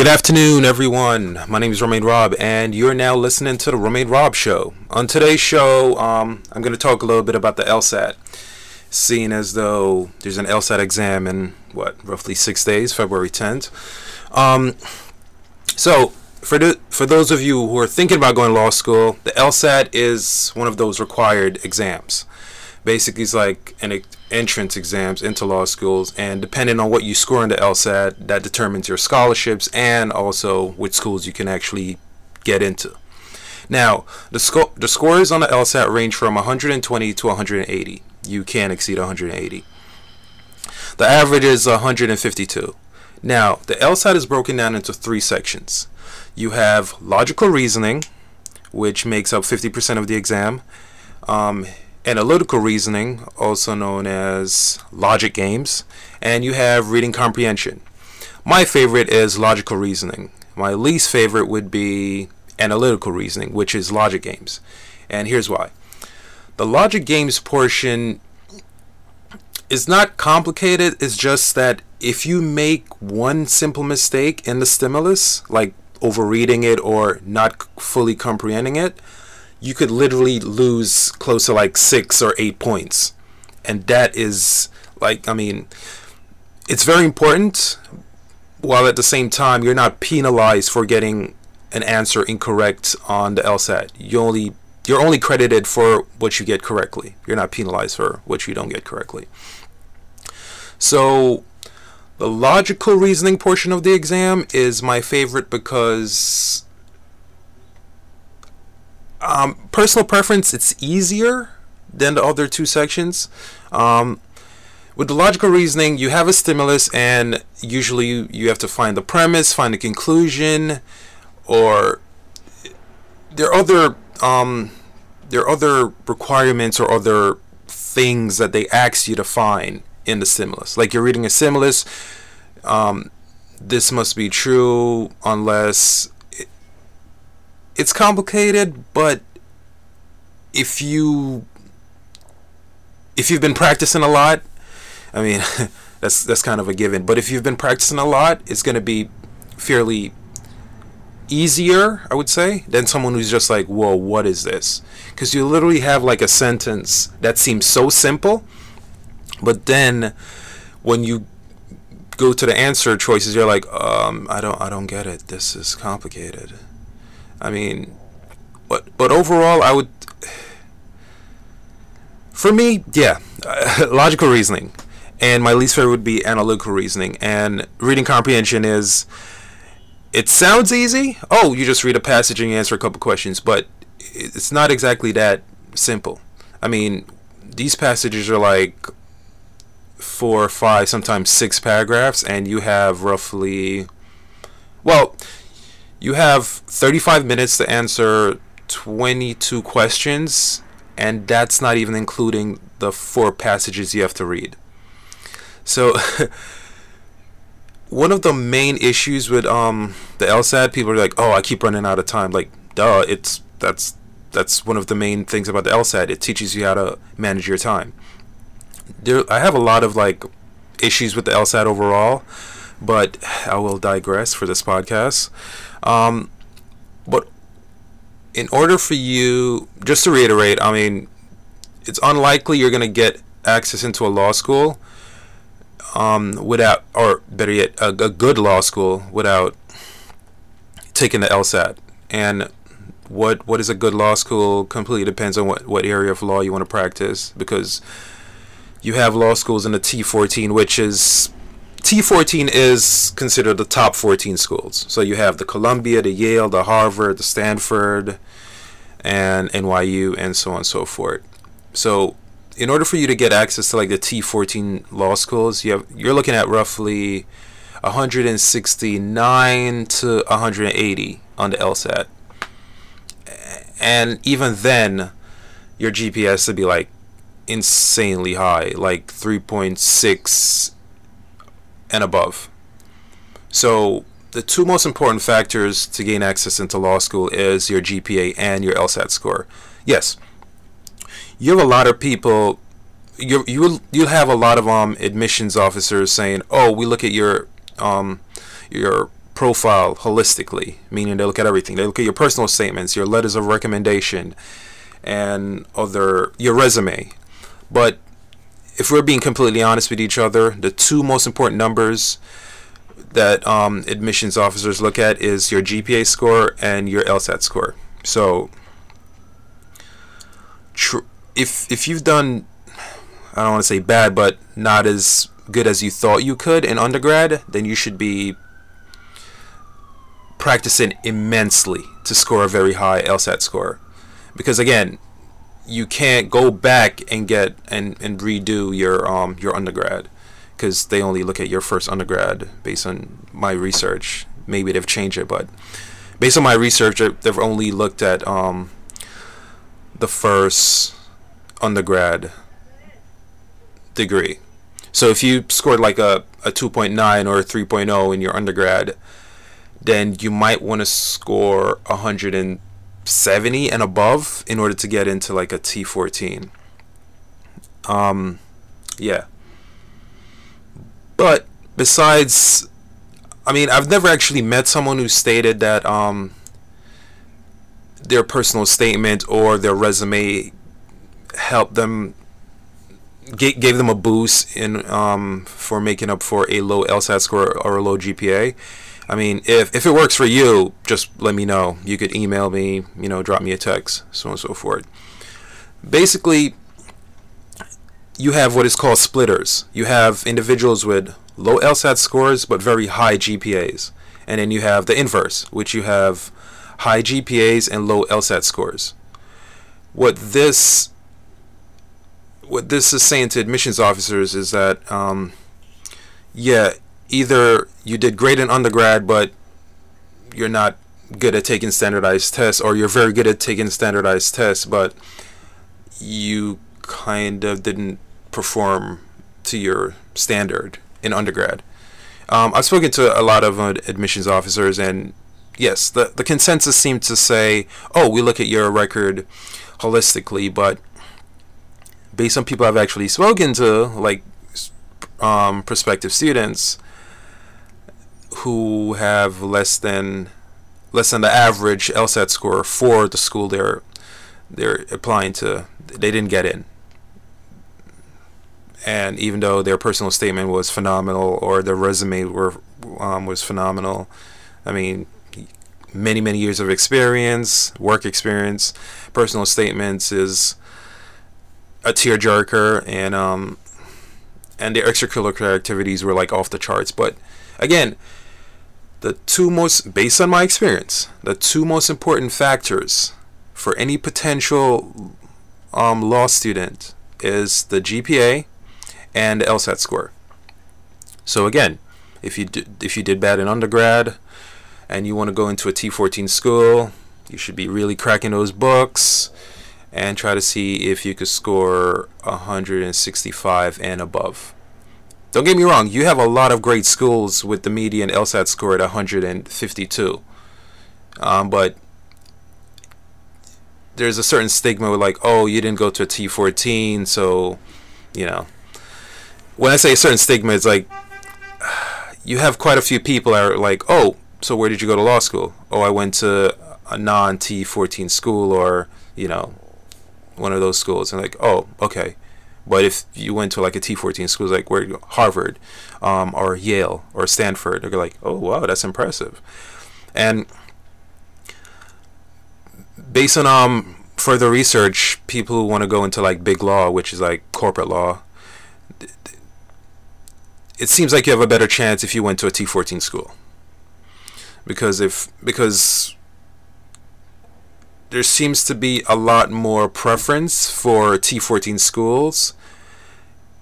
Good afternoon, everyone. My name is Romain Rob, and you're now listening to the Romain Rob Show. On today's show, um, I'm going to talk a little bit about the LSAT, seeing as though there's an LSAT exam in what roughly six days, February 10th. Um, so, for the for those of you who are thinking about going to law school, the LSAT is one of those required exams. Basically, it's like an entrance exams into law schools, and depending on what you score in the LSAT, that determines your scholarships and also which schools you can actually get into. Now, the sco- the scores on the LSAT range from 120 to 180. You can't exceed 180. The average is 152. Now, the LSAT is broken down into three sections. You have logical reasoning, which makes up 50% of the exam. Um, analytical reasoning, also known as logic games, and you have reading comprehension. My favorite is logical reasoning. My least favorite would be analytical reasoning, which is logic games. And here's why. The logic games portion is not complicated, it's just that if you make one simple mistake in the stimulus, like overreading it or not fully comprehending it, you could literally lose close to like six or eight points. And that is like, I mean, it's very important, while at the same time, you're not penalized for getting an answer incorrect on the LSAT. You only you're only credited for what you get correctly. You're not penalized for what you don't get correctly. So the logical reasoning portion of the exam is my favorite because um, personal preference, it's easier than the other two sections. Um, with the logical reasoning, you have a stimulus, and usually you, you have to find the premise, find the conclusion, or there are other um, there are other requirements or other things that they ask you to find in the stimulus. Like you're reading a stimulus, um, this must be true unless it's complicated, but if you if you've been practicing a lot, I mean, that's that's kind of a given. But if you've been practicing a lot, it's going to be fairly easier, I would say, than someone who's just like, "Whoa, what is this?" Because you literally have like a sentence that seems so simple, but then when you go to the answer choices, you're like, um, "I don't, I don't get it. This is complicated." I mean, but but overall, I would. For me, yeah, logical reasoning, and my least favorite would be analytical reasoning. And reading comprehension is. It sounds easy. Oh, you just read a passage and you answer a couple questions, but it's not exactly that simple. I mean, these passages are like four, five, sometimes six paragraphs, and you have roughly, well, you have 35 minutes to answer 22 questions, and that's not even including the four passages you have to read. So, one of the main issues with um the LSAT, people are like, "Oh, I keep running out of time." Like, duh, it's that's that's one of the main things about the LSAT. It teaches you how to manage your time. There, I have a lot of like issues with the LSAT overall, but I will digress for this podcast. Um, but in order for you, just to reiterate, I mean, it's unlikely you're going to get access into a law school um, without, or better yet, a, a good law school without taking the LSAT. And what what is a good law school completely depends on what, what area of law you want to practice because you have law schools in the T14, which is T14 is considered the top 14 schools. So you have the Columbia, the Yale, the Harvard, the Stanford, and NYU, and so on and so forth. So in order for you to get access to like the T14 law schools, you have you're looking at roughly 169 to 180 on the LSAT. And even then, your GPS would be like insanely high, like 3.6 and above. So the two most important factors to gain access into law school is your GPA and your LSAT score. Yes, you have a lot of people. You you you'll have a lot of um admissions officers saying, "Oh, we look at your um your profile holistically, meaning they look at everything. They look at your personal statements, your letters of recommendation, and other your resume. But if we're being completely honest with each other, the two most important numbers that um, admissions officers look at is your GPA score and your LSAT score. So, if if you've done, I don't want to say bad, but not as good as you thought you could in undergrad, then you should be practicing immensely to score a very high LSAT score. Because again, you can't go back and get and, and redo your um your undergrad because they only look at your first undergrad based on my research. Maybe they've changed it, but based on my research, they've only looked at um the first undergrad degree. So if you scored like a, a 2.9 or a 3.0 in your undergrad, then you might want to score 100 and above in order to get into like a T14. Um, yeah. But besides, I mean, I've never actually met someone who stated that um, their personal statement or their resume helped them gave them a boost in um, for making up for a low LSAT score or a low GPA. I mean, if, if it works for you, just let me know. You could email me, you know, drop me a text, so on and so forth. Basically, you have what is called splitters. You have individuals with low LSAT scores but very high GPAs. And then you have the inverse, which you have high GPAs and low LSAT scores. What this what this is saying to admissions officers is that um, yeah, either you did great in undergrad, but you're not good at taking standardized tests, or you're very good at taking standardized tests, but you kind of didn't perform to your standard in undergrad. Um, I've spoken to a lot of uh, admissions officers, and yes, the, the consensus seemed to say, oh, we look at your record holistically, but based on people I've actually spoken to, like um, prospective students, who have less than less than the average LSAT score for the school they're they're applying to. They didn't get in. And even though their personal statement was phenomenal or their resume were um, was phenomenal, I mean, many many years of experience, work experience, personal statements is a tearjerker, and um, and their extracurricular activities were like off the charts. But again, the two most, based on my experience, the two most important factors for any potential um, law student is the GPA and LSAT score. So again, if you did, if you did bad in undergrad and you want to go into a T14 school, you should be really cracking those books and try to see if you could score 165 and above. Don't get me wrong, you have a lot of great schools with the median LSAT score at 152. Um, but there's a certain stigma with like, oh, you didn't go to a T14, so, you know. When I say a certain stigma, it's like, you have quite a few people that are like, oh, so where did you go to law school? Oh, I went to a non T14 school or, you know, one of those schools. And like, oh, okay. But if you went to like a T14 school, like where Harvard, um, or Yale or Stanford, they're like, oh wow, that's impressive. And based on um further research, people who want to go into like big law, which is like corporate law, it seems like you have a better chance if you went to a T14 school. Because if because there seems to be a lot more preference for T14 schools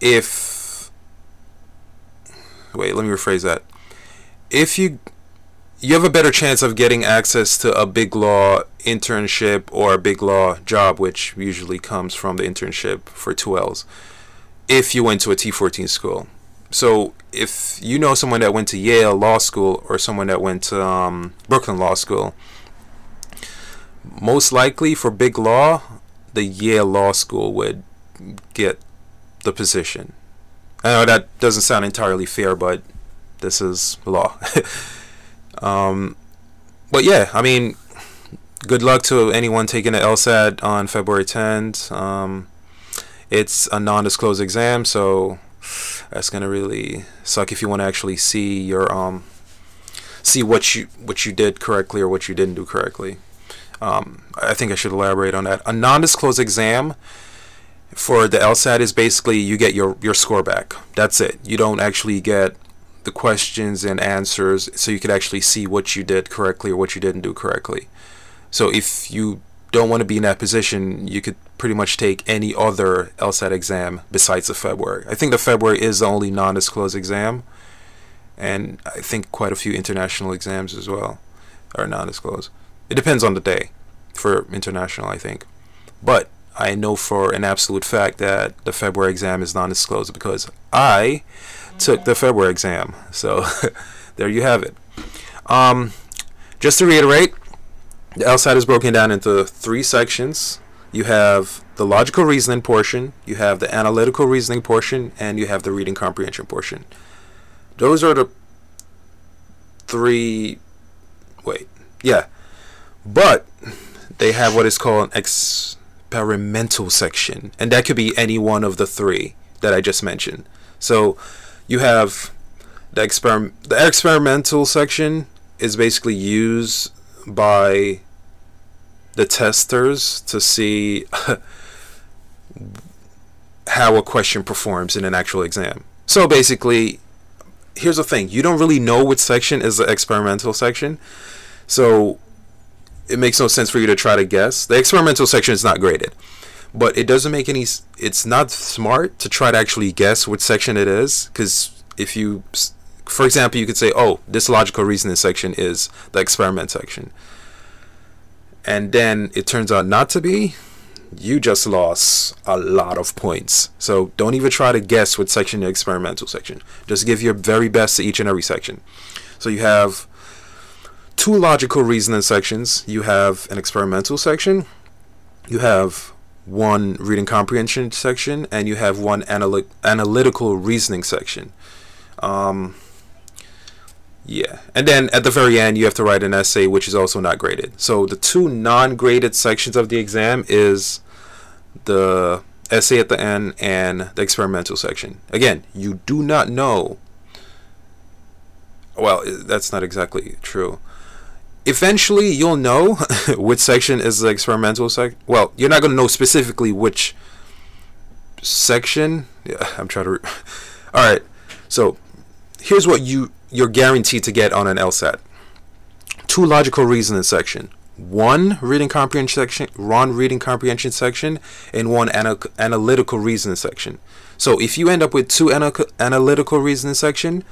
if wait, let me rephrase that. If you you have a better chance of getting access to a big law internship or a big law job, which usually comes from the internship for 2Ls, if you went to a T14 school. So if you know someone that went to Yale Law School or someone that went to um, Brooklyn Law School, most likely for big law, the Yale Law School would get the position. I know that doesn't sound entirely fair, but this is law. Um, but yeah, I mean, good luck to anyone taking the LSAT on February 10th. Um, it's a non-disclosed exam, so that's gonna really suck if you want to actually see your um see what you what you did correctly or what you didn't do correctly. Um, I think I should elaborate on that. A non-disclosed exam for the LSAT is basically you get your your score back. That's it. You don't actually get the questions and answers, so you could actually see what you did correctly or what you didn't do correctly. So if you don't want to be in that position, you could pretty much take any other LSAT exam besides the February. I think the February is the only non-disclosed exam, and I think quite a few international exams as well are non-disclosed. It depends on the day for international, I think. But I know for an absolute fact that the February exam is non-disclosed because I took the February exam. So there you have it. Um, just to reiterate, the LSAT is broken down into three sections. You have the logical reasoning portion, you have the analytical reasoning portion, and you have the reading comprehension portion. Those are the three. Wait, yeah, but they have what is called an experimental section, and that could be any one of the three that I just mentioned. So you have the experiment. The experimental section is basically used by the testers to see how a question performs in an actual exam. So basically, here's the thing you don't really know which section is the experimental section. So it makes no sense for you to try to guess. The experimental section is not graded. But it doesn't make any it's not smart to try to actually guess which section it is cuz if you for example, you could say, "Oh, this logical reasoning section is the experiment section." and then it turns out not to be, you just lost a lot of points. So don't even try to guess what section the experimental section. Just give your very best to each and every section. So you have two logical reasoning sections. You have an experimental section. You have one reading comprehension section, and you have one analy- analytical reasoning section. Um, yeah. And then at the very end, you have to write an essay, which is also not graded. So the two non graded sections of the exam is the essay at the end and the experimental section. Again, you do not know. Well, that's not exactly true. Eventually, you'll know which section is the experimental section. Well, you're not going to know specifically which section. Yeah, I'm trying to. All right. So here's what you you're guaranteed to get on an LSAT. Two logical reasoning section, one reading comprehension section, one reading comprehension section, and one ana- analytical reasoning section. So if you end up with two ana- analytical reasoning section,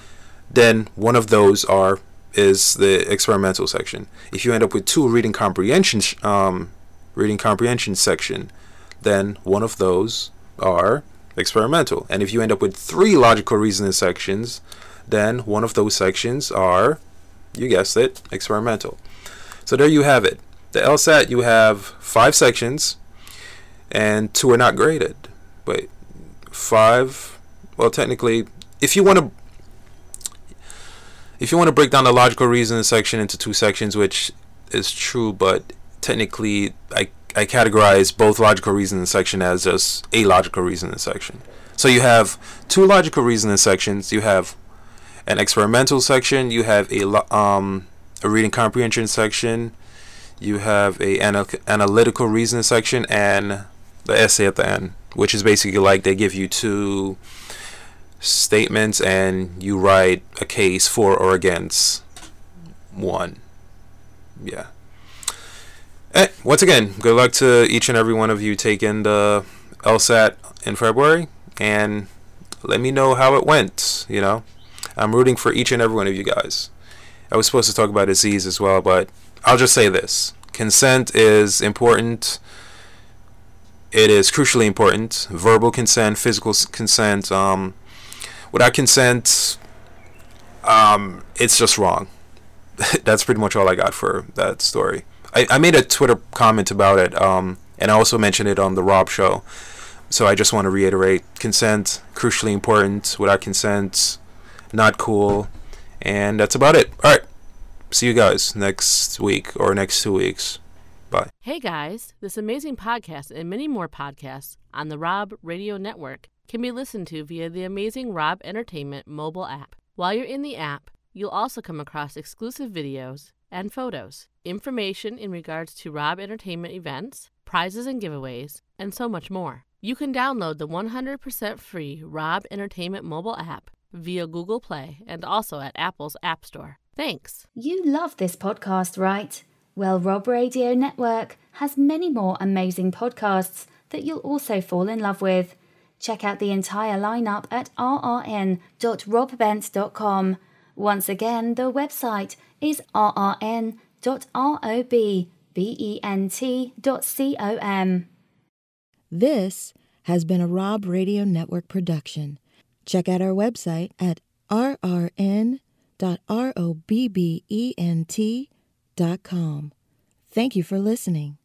then one of those are is the experimental section. If you end up with two reading comprehension um, reading comprehension section, then one of those are experimental. And if you end up with three logical reasoning sections, then one of those sections are, you guessed it, experimental. So there you have it. The LSAT, you have five sections, and two are not graded. Wait, five? Well, technically, if you want to, if you want to break down the logical reasoning section into two sections, which is true, but technically, I I categorize both logical reasoning section as just a logical reasoning section. So you have two logical reasoning sections. You have an experimental section. You have a um, a reading comprehension section. You have a anal- analytical reasoning section and the essay at the end, which is basically like they give you two statements and you write a case for or against one. Yeah. Eh, once again, good luck to each and every one of you taking the LSAT in February, and let me know how it went. You know. I'm rooting for each and every one of you guys. I was supposed to talk about disease as well, but I'll just say this consent is important. It is crucially important. Verbal consent, physical consent. Um, without consent, um, it's just wrong. That's pretty much all I got for that story. I, I made a Twitter comment about it, um, and I also mentioned it on the Rob show. So I just want to reiterate consent, crucially important. Without consent, not cool. And that's about it. All right. see you guys next week or next two weeks. Bye. Hey guys, this amazing podcast and many more podcasts on the Rob Radio Network can be listened to via the amazing Rob Entertainment mobile app. While you're in the app, you'll also come across exclusive videos and photos, information in regards to Rob Entertainment events, prizes and giveaways, and so much more. You can download the 100% free Rob Entertainment mobile app via Google Play and also at Apple's App Store. Thanks. You love this podcast, right? Well, Rob Radio Network has many more amazing podcasts that you'll also fall in love with. Check out the entire lineup at rrn.robbent.com. Once again, the website is rrn.robent.com. This has been a Rob Radio Network production. Check out our website at rrn.robbent.com. Thank you for listening.